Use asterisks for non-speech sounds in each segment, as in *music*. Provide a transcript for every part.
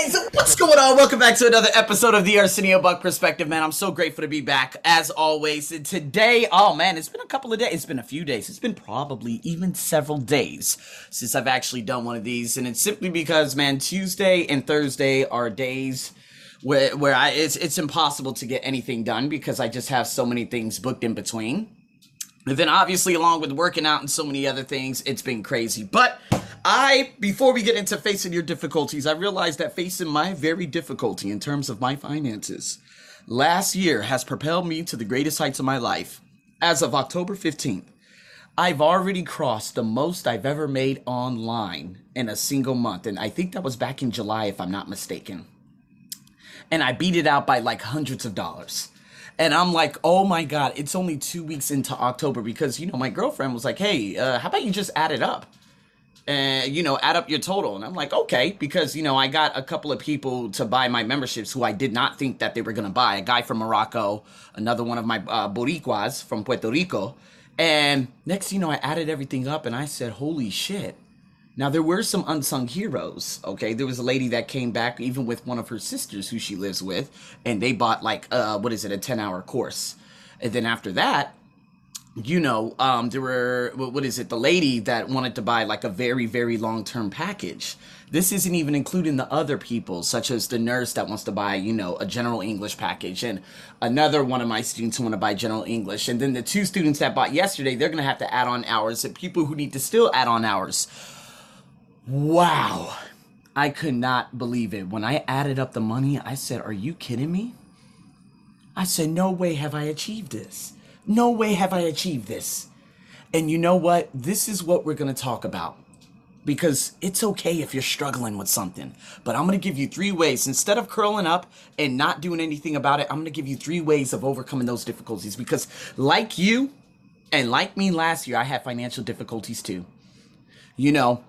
guys, what's going on? Welcome back to another episode of the Arsenio Buck Perspective, man. I'm so grateful to be back as always. And today, oh man, it's been a couple of days. It's been a few days. It's been probably even several days since I've actually done one of these, and it's simply because, man, Tuesday and Thursday are days where where I it's it's impossible to get anything done because I just have so many things booked in between. And then obviously along with working out and so many other things, it's been crazy. But I, before we get into facing your difficulties, I realized that facing my very difficulty in terms of my finances last year has propelled me to the greatest heights of my life. As of October 15th, I've already crossed the most I've ever made online in a single month. And I think that was back in July, if I'm not mistaken. And I beat it out by like hundreds of dollars. And I'm like, oh my God, it's only two weeks into October because, you know, my girlfriend was like, hey, uh, how about you just add it up? And you know add up your total. And i'm like okay because you know i got a couple of people to buy my memberships who i did not think that they were going to buy. A guy from morocco another one of my uh, boricuas from puerto rico. And next you know i added everything up and i said holy shit. Now there were some unsung heroes okay? There was a lady that came back even with one of her sisters who she lives with and they bought like uh what is it a 10 hour course. And then after that you know, um, there were what is it? The lady that wanted to buy like a very, very long term package. This isn't even including the other people, such as the nurse that wants to buy, you know, a general English package, and another one of my students want to buy general English, and then the two students that bought yesterday, they're gonna have to add on hours, and people who need to still add on hours. Wow, I could not believe it when I added up the money. I said, "Are you kidding me?" I said, "No way have I achieved this." No way have I achieved this. And you know what? This is what we're going to talk about. Because it's okay if you're struggling with something. But I'm going to give you three ways. Instead of curling up and not doing anything about it, I'm going to give you three ways of overcoming those difficulties. Because, like you and like me last year, I had financial difficulties too. You know,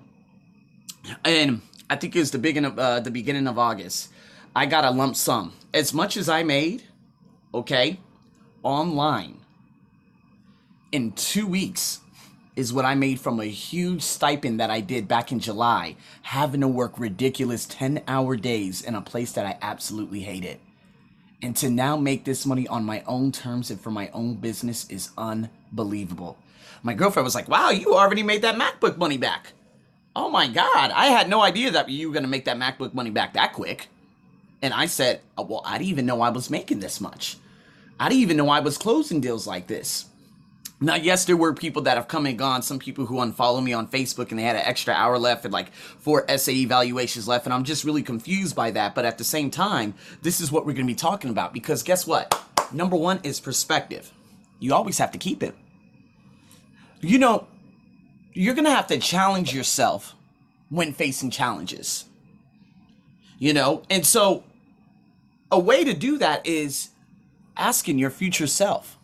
and I think it was the beginning of, uh, the beginning of August. I got a lump sum. As much as I made, okay, online in two weeks is what I made from a huge stipend that I did back in July, having to work ridiculous 10 hour days in a place that I absolutely hated. And to now make this money on my own terms and for my own business is unbelievable. My girlfriend was like, Wow, you already made that MacBook money back. Oh my God, I had no idea that you were going to make that MacBook money back that quick. And I said, oh, Well, I didn't even know I was making this much. I didn't even know I was closing deals like this. Now, yes, there were people that have come and gone. Some people who unfollow me on Facebook and they had an extra hour left and like four essay evaluations left. And I'm just really confused by that. But at the same time, this is what we're going to be talking about because guess what? Number one is perspective. You always have to keep it. You know, you're going to have to challenge yourself when facing challenges. You know, and so a way to do that is asking your future self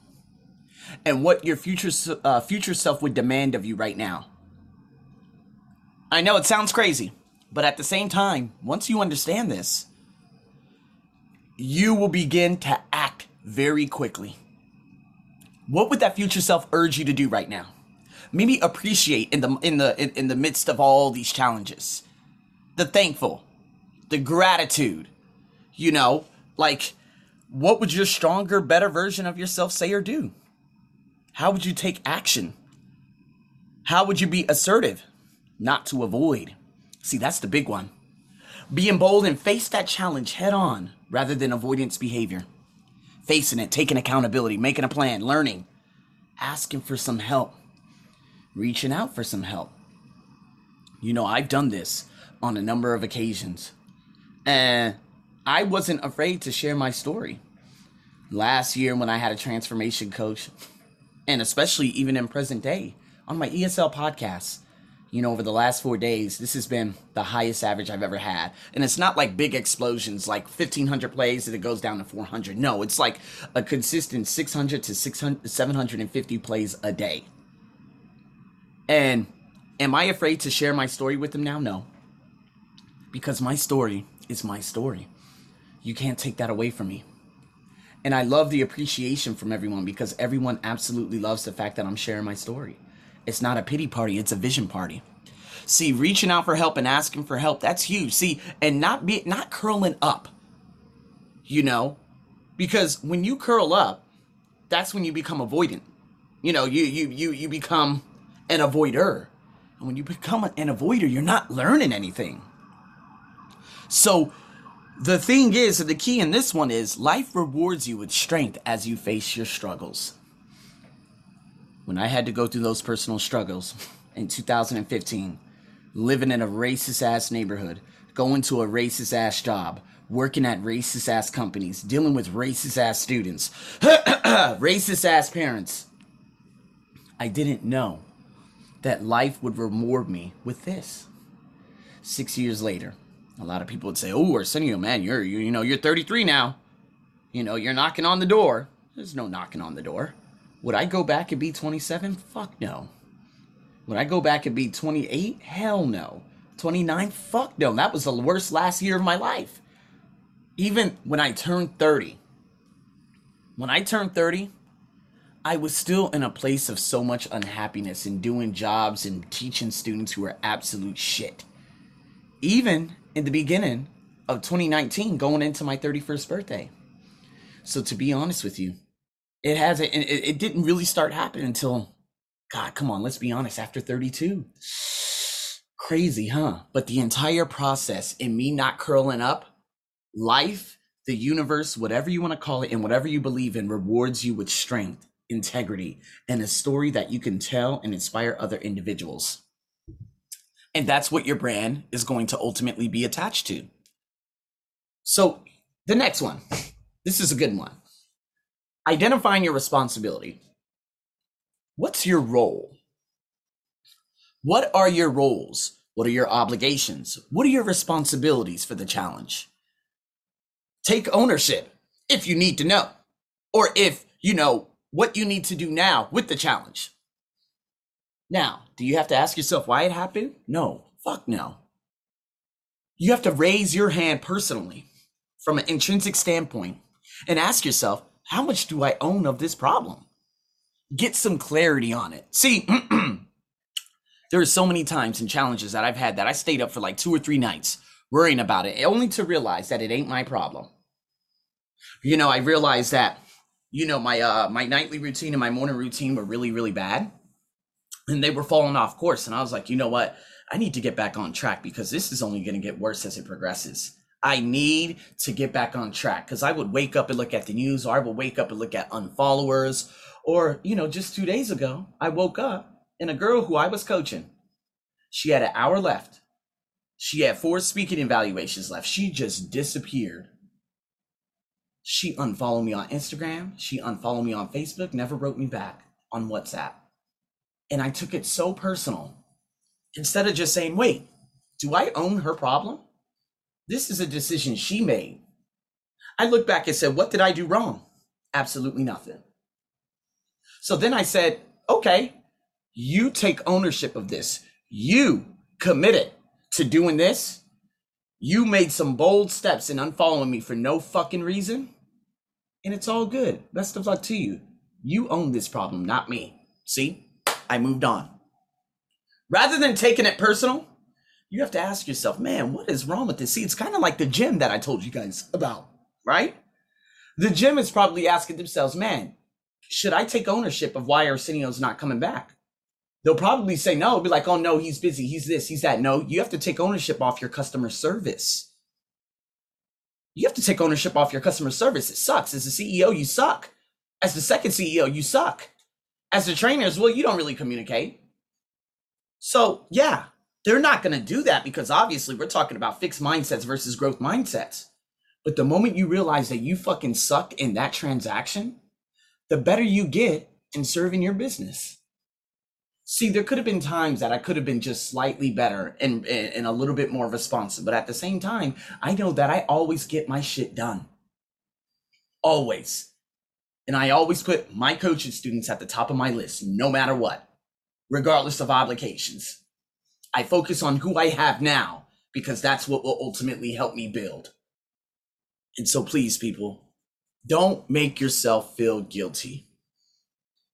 and what your future uh, future self would demand of you right now. I know it sounds crazy, but at the same time, once you understand this, you will begin to act very quickly. What would that future self urge you to do right now? Maybe appreciate in the in the in, in the midst of all these challenges. The thankful, the gratitude, you know, like what would your stronger, better version of yourself say or do? How would you take action? How would you be assertive? Not to avoid. See, that's the big one. Being bold and face that challenge head on rather than avoidance behavior. Facing it, taking accountability, making a plan, learning, asking for some help, reaching out for some help. You know, I've done this on a number of occasions. And I wasn't afraid to share my story. Last year, when I had a transformation coach, and especially even in present day on my ESL podcast. You know, over the last four days, this has been the highest average I've ever had. And it's not like big explosions, like 1,500 plays and it goes down to 400. No, it's like a consistent 600 to 600, 750 plays a day. And am I afraid to share my story with them now? No. Because my story is my story. You can't take that away from me. And I love the appreciation from everyone because everyone absolutely loves the fact that I'm sharing my story. It's not a pity party, it's a vision party. See, reaching out for help and asking for help, that's huge. See, and not be not curling up. You know? Because when you curl up, that's when you become avoidant. You know, you you you you become an avoider. And when you become an avoider, you're not learning anything. So the thing is, the key in this one is life rewards you with strength as you face your struggles. When I had to go through those personal struggles in 2015, living in a racist ass neighborhood, going to a racist ass job, working at racist ass companies, dealing with racist ass students, *coughs* racist ass parents, I didn't know that life would reward me with this. Six years later, a lot of people would say, "Oh, Arsenio, man, you're you, you know you're 33 now. You know you're knocking on the door." There's no knocking on the door. Would I go back and be 27? Fuck no. Would I go back and be 28? Hell no. 29? Fuck no. That was the worst last year of my life. Even when I turned 30. When I turned 30, I was still in a place of so much unhappiness in doing jobs and teaching students who are absolute shit. Even in the beginning of 2019 going into my 31st birthday. So to be honest with you, it hasn't it, it didn't really start happening until God, come on, let's be honest, after 32. Crazy, huh? But the entire process in me not curling up, life, the universe, whatever you want to call it, and whatever you believe in, rewards you with strength, integrity, and a story that you can tell and inspire other individuals. And that's what your brand is going to ultimately be attached to. So, the next one *laughs* this is a good one. Identifying your responsibility. What's your role? What are your roles? What are your obligations? What are your responsibilities for the challenge? Take ownership if you need to know, or if you know what you need to do now with the challenge. Now, do you have to ask yourself why it happened? No, fuck no. You have to raise your hand personally from an intrinsic standpoint and ask yourself, how much do I own of this problem? Get some clarity on it. See, *clears throat* there are so many times and challenges that I've had that I stayed up for like two or three nights worrying about it, only to realize that it ain't my problem. You know, I realized that, you know, my uh my nightly routine and my morning routine were really, really bad and they were falling off course. And I was like, you know what? I need to get back on track because this is only going to get worse as it progresses. I need to get back on track because I would wake up and look at the news, or I would wake up and look at unfollowers, or, you know, just two days ago, I woke up and a girl who I was coaching, she had an hour left. She had four speaking evaluations left. She just disappeared. She unfollowed me on Instagram. She unfollowed me on Facebook, never wrote me back on WhatsApp. And I took it so personal. Instead of just saying, wait, do I own her problem? This is a decision she made. I looked back and said, what did I do wrong? Absolutely nothing. So then I said, okay, you take ownership of this. You committed to doing this. You made some bold steps in unfollowing me for no fucking reason. And it's all good. Best of luck to you. You own this problem, not me. See? I moved on. Rather than taking it personal, you have to ask yourself, man, what is wrong with this? See, it's kind of like the gym that I told you guys about, right? The gym is probably asking themselves, man, should I take ownership of why Arsenio's not coming back? They'll probably say no, be like, oh no, he's busy, he's this, he's that. No, you have to take ownership off your customer service. You have to take ownership off your customer service. It sucks. As a CEO, you suck. As the second CEO, you suck as the trainers, well, you don't really communicate. So, yeah, they're not going to do that because obviously we're talking about fixed mindsets versus growth mindsets. But the moment you realize that you fucking suck in that transaction, the better you get in serving your business. See, there could have been times that I could have been just slightly better and, and a little bit more responsive. But at the same time, I know that I always get my shit done. Always. And I always put my coaching students at the top of my list, no matter what, regardless of obligations. I focus on who I have now because that's what will ultimately help me build. And so, please, people, don't make yourself feel guilty.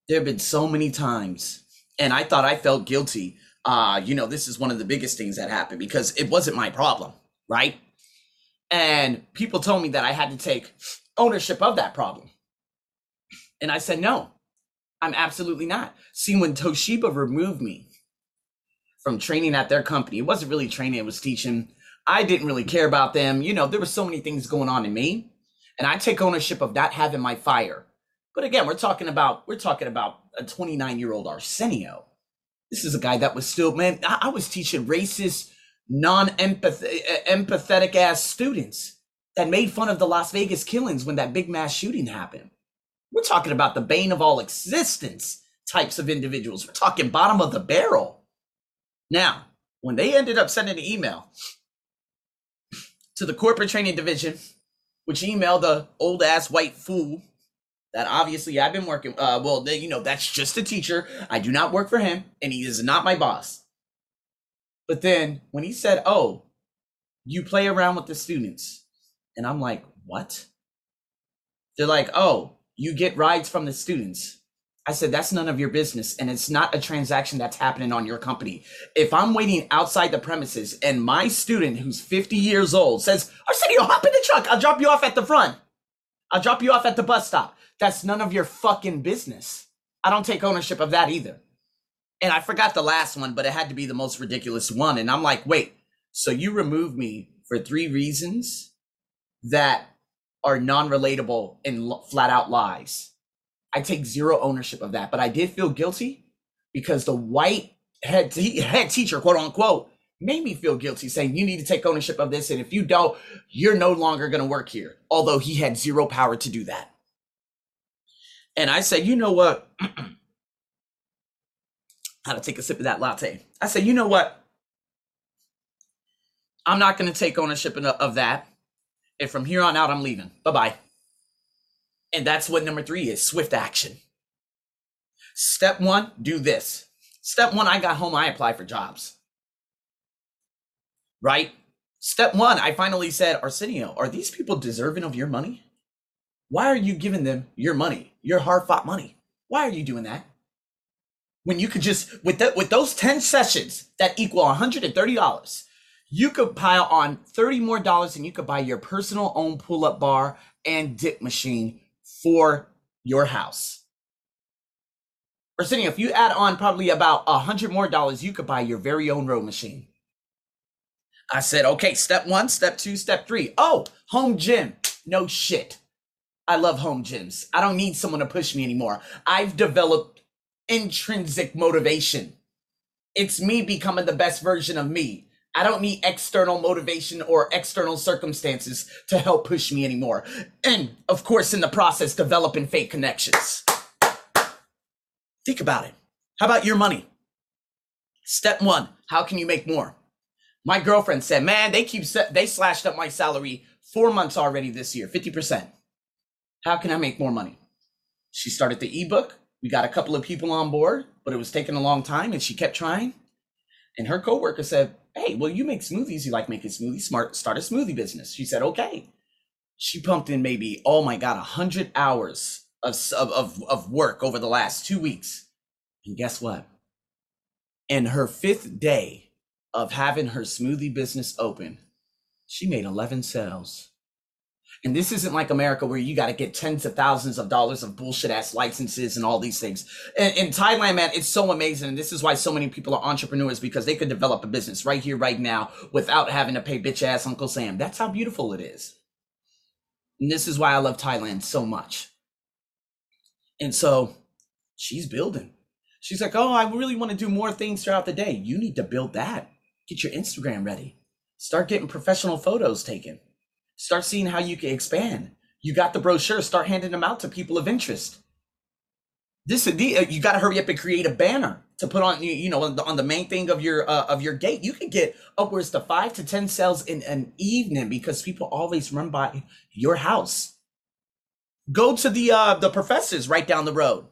There have been so many times, and I thought I felt guilty Uh, you know, this is one of the biggest things that happened because it wasn't my problem, right? And people told me that I had to take ownership of that problem. And I said, no, I'm absolutely not. See, when Toshiba removed me from training at their company, it wasn't really training, it was teaching. I didn't really care about them. You know, there were so many things going on in me. And I take ownership of not having my fire. But again, we're talking about we're talking about a 29 year old Arsenio. This is a guy that was still man. I, was teaching racist, non eh, empathetic ass students that made fun of the Las Vegas killings when that big mass shooting happened. We're talking about the bane of all existence types of individuals. We're talking bottom of the barrel. Now, when they ended up sending an email to the corporate training division, which emailed the old ass white fool that obviously I've been working. Uh, well, you know, that's just a teacher. I do not work for him, and he is not my boss. But then when he said, "Oh, you play around with the students," and I'm like, "What?" They're like, "Oh, you get rides from the students." I said, that's none of your business. And it's not a transaction that's happening on your company. If I'm waiting outside the premises and my student who's 50 years old says, Arsenio, hop in the truck. I'll drop you off at the front. I'll drop you off at the bus stop. That's none of your fucking business. I don't take ownership of that either. And I forgot the last one, but it had to be the most ridiculous one. And I'm like, wait, so you removed me for three reasons that are non relatable and flat out lies I take zero ownership of that, but I did feel guilty because the white head head teacher, quote unquote, made me feel guilty, saying you need to take ownership of this, and if you don't, you're no longer going to work here. Although he had zero power to do that, and I said, you know what? *clears throat* I How to take a sip of that latte? I said, you know what? I'm not going to take ownership of that. And from here on out, I'm leaving. Bye bye. And that's what number three is swift action. Step one, do this. Step one, I got home, I applied for jobs. Right? Step one, I finally said, Arsenio, are these people deserving of your money? Why are you giving them your money, your hard fought money? Why are you doing that? When you could just, with, that, with those 10 sessions that equal $130, you could pile on 30 more dollars and you could buy your personal own pull up bar and dip machine for your house. Arsenio, if you add on probably about a hundred more dollars, you could buy your very own row machine. I said, okay, step one, step two, step three. Oh, home gym. No shit. I love home gyms. I don't need someone to push me anymore. I've developed intrinsic motivation. It's me becoming the best version of me. I don't need external motivation or external circumstances to help push me anymore. And of course, in the process, developing fake connections. Think about it. How about your money? Step one, how can you make more? My girlfriend said, man, they keep, they slashed up my salary four months already this year, 50%. How can I make more money? She started the ebook. We got a couple of people on board, but it was taking a long time and she kept trying. And her coworker said, Hey, well, you make smoothies. You like making smoothies. Smart, start a smoothie business. She said, Okay. She pumped in maybe, oh my God, 100 hours of, of, of work over the last two weeks. And guess what? In her fifth day of having her smoothie business open, she made 11 sales. And this isn't like America where you got to get tens of thousands of dollars of bullshit ass licenses and all these things. In, in, Thailand, man, it's so amazing. And this is why so many people are entrepreneurs because they could develop a business right here, right now without having to pay bitch ass Uncle Sam. That's how beautiful it is. And this is why I love Thailand so much. And so she's building. She's like, oh, I really want to do more things throughout the day. You need to build that. Get your Instagram ready. Start getting professional photos taken Start seeing how you can expand. You got the brochure, start handing them out to people of interest. This uh, you got to hurry up and create a banner to put on you know on the, on the main thing of your uh, of your gate. You can get upwards to five to ten sales in an evening because people always run by your house. Go to the uh, the professors right down the road.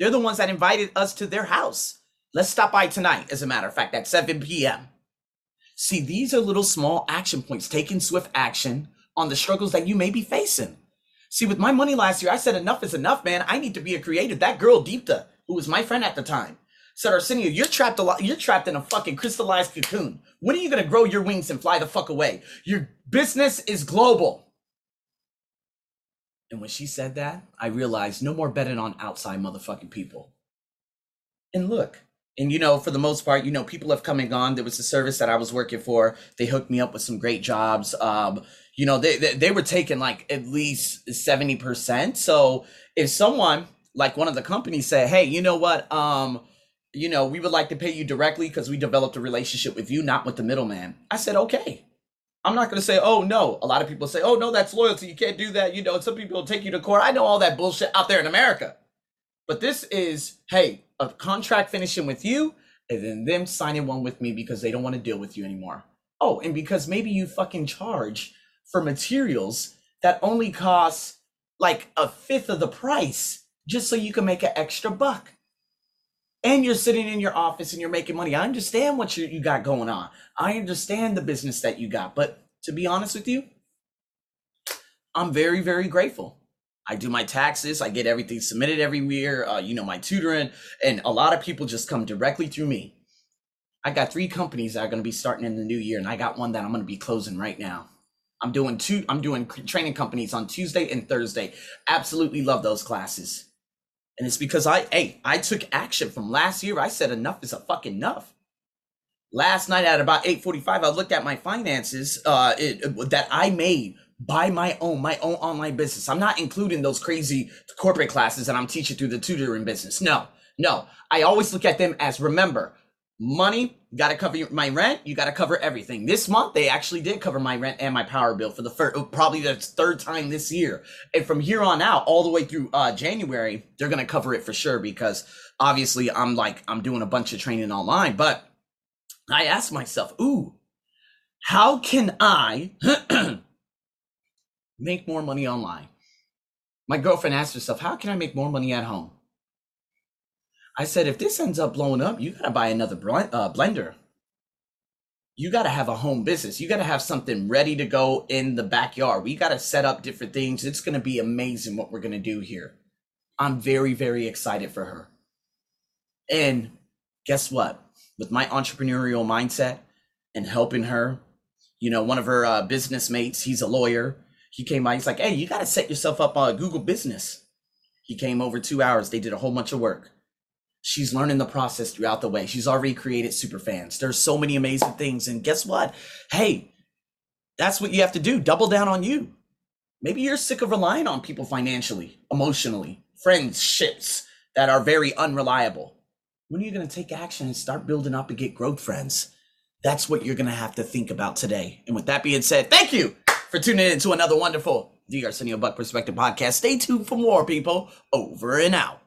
They're the ones that invited us to their house. Let's stop by tonight, as a matter of fact, at 7 p.m. See, these are little small action points, taking swift action on the struggles that you may be facing. See, with my money last year, I said enough is enough, man. I need to be a creative. That girl, Deepta, who was my friend at the time, said Arsenio, you're trapped a lot. You're trapped in a fucking crystallized cocoon. When are you gonna grow your wings and fly the fuck away? Your business is global. And when she said that, I realized no more betting on outside motherfucking people. And look, and you know, for the most part, you know, people have come and gone. There was a service that I was working for. They hooked me up with some great jobs. Um, you know, they, they, they were taking like at least 70%. So if someone like one of the companies said, Hey, you know what? Um, you know, we would like to pay you directly because we developed a relationship with you, not with the middleman. I said, okay. I'm not going to say, oh, no. A lot of people say, oh, no, that's loyalty. You can't do that. You know, some people will take you to court. I know all that bullshit out there in America. But this is, hey, a contract finishing with you and then them signing one with me because they don't want to deal with you anymore. Oh, and because maybe you fucking charge for materials that only cost like a fifth of the price just so you can make an extra buck. And you're sitting in your office and you're making money. I understand what you, you got going on. I understand the business that you got. But to be honest with you, I'm very, very grateful I do my taxes. I get everything submitted every year. Uh, you know, my tutoring, and a lot of people just come directly through me. I got three companies that are going to be starting in the new year, and I got one that I'm going to be closing right now. I'm doing two. I'm doing training companies on Tuesday and Thursday. Absolutely love those classes, and it's because I, hey, I took action from last year. I said enough is a fucking enough. Last night at about 8:45, I looked at my finances uh, it, that I made buy my own my own online business. I'm not including those crazy corporate classes that i'm teaching through the tutoring business. No no. I always look at them as remember money got to cover my rent you got to cover everything. This month they actually did cover my rent and my power bill for the first probably the third time this year. And from here on out all the way through uh, january they're gonna cover it for sure because obviously i'm like i'm doing a bunch of training online. But i asked myself ooh how can i *clears throat* make more money online. My girlfriend asked herself, How can I make more money at home? I said, If this ends up blowing up, you got to buy another uh, blender. You got to have a home business. You got to have something ready to go in the backyard. We got to set up different things. It's going to be amazing what we're going to do here. I'm very, very excited for her. And guess what? With my entrepreneurial mindset and helping her, you know, one of her uh, business mates, he's a lawyer he came by. He's like, "Hey, you got to set yourself up on Google Business." He came over two hours. They did a whole bunch of work. She's learning the process throughout the way. She's already created super fans. There's so many amazing things. And guess what? Hey, that's what you have to do. Double down on you. Maybe you're sick of relying on people financially, emotionally, friendships that are very unreliable. When are you going to take action and start building up and get growth friends? That's what you're going to have to think about today. And with that being said, thank you for tuning in to another wonderful The Arsenio Buck Perspective podcast. Stay tuned for more, people. Over and out.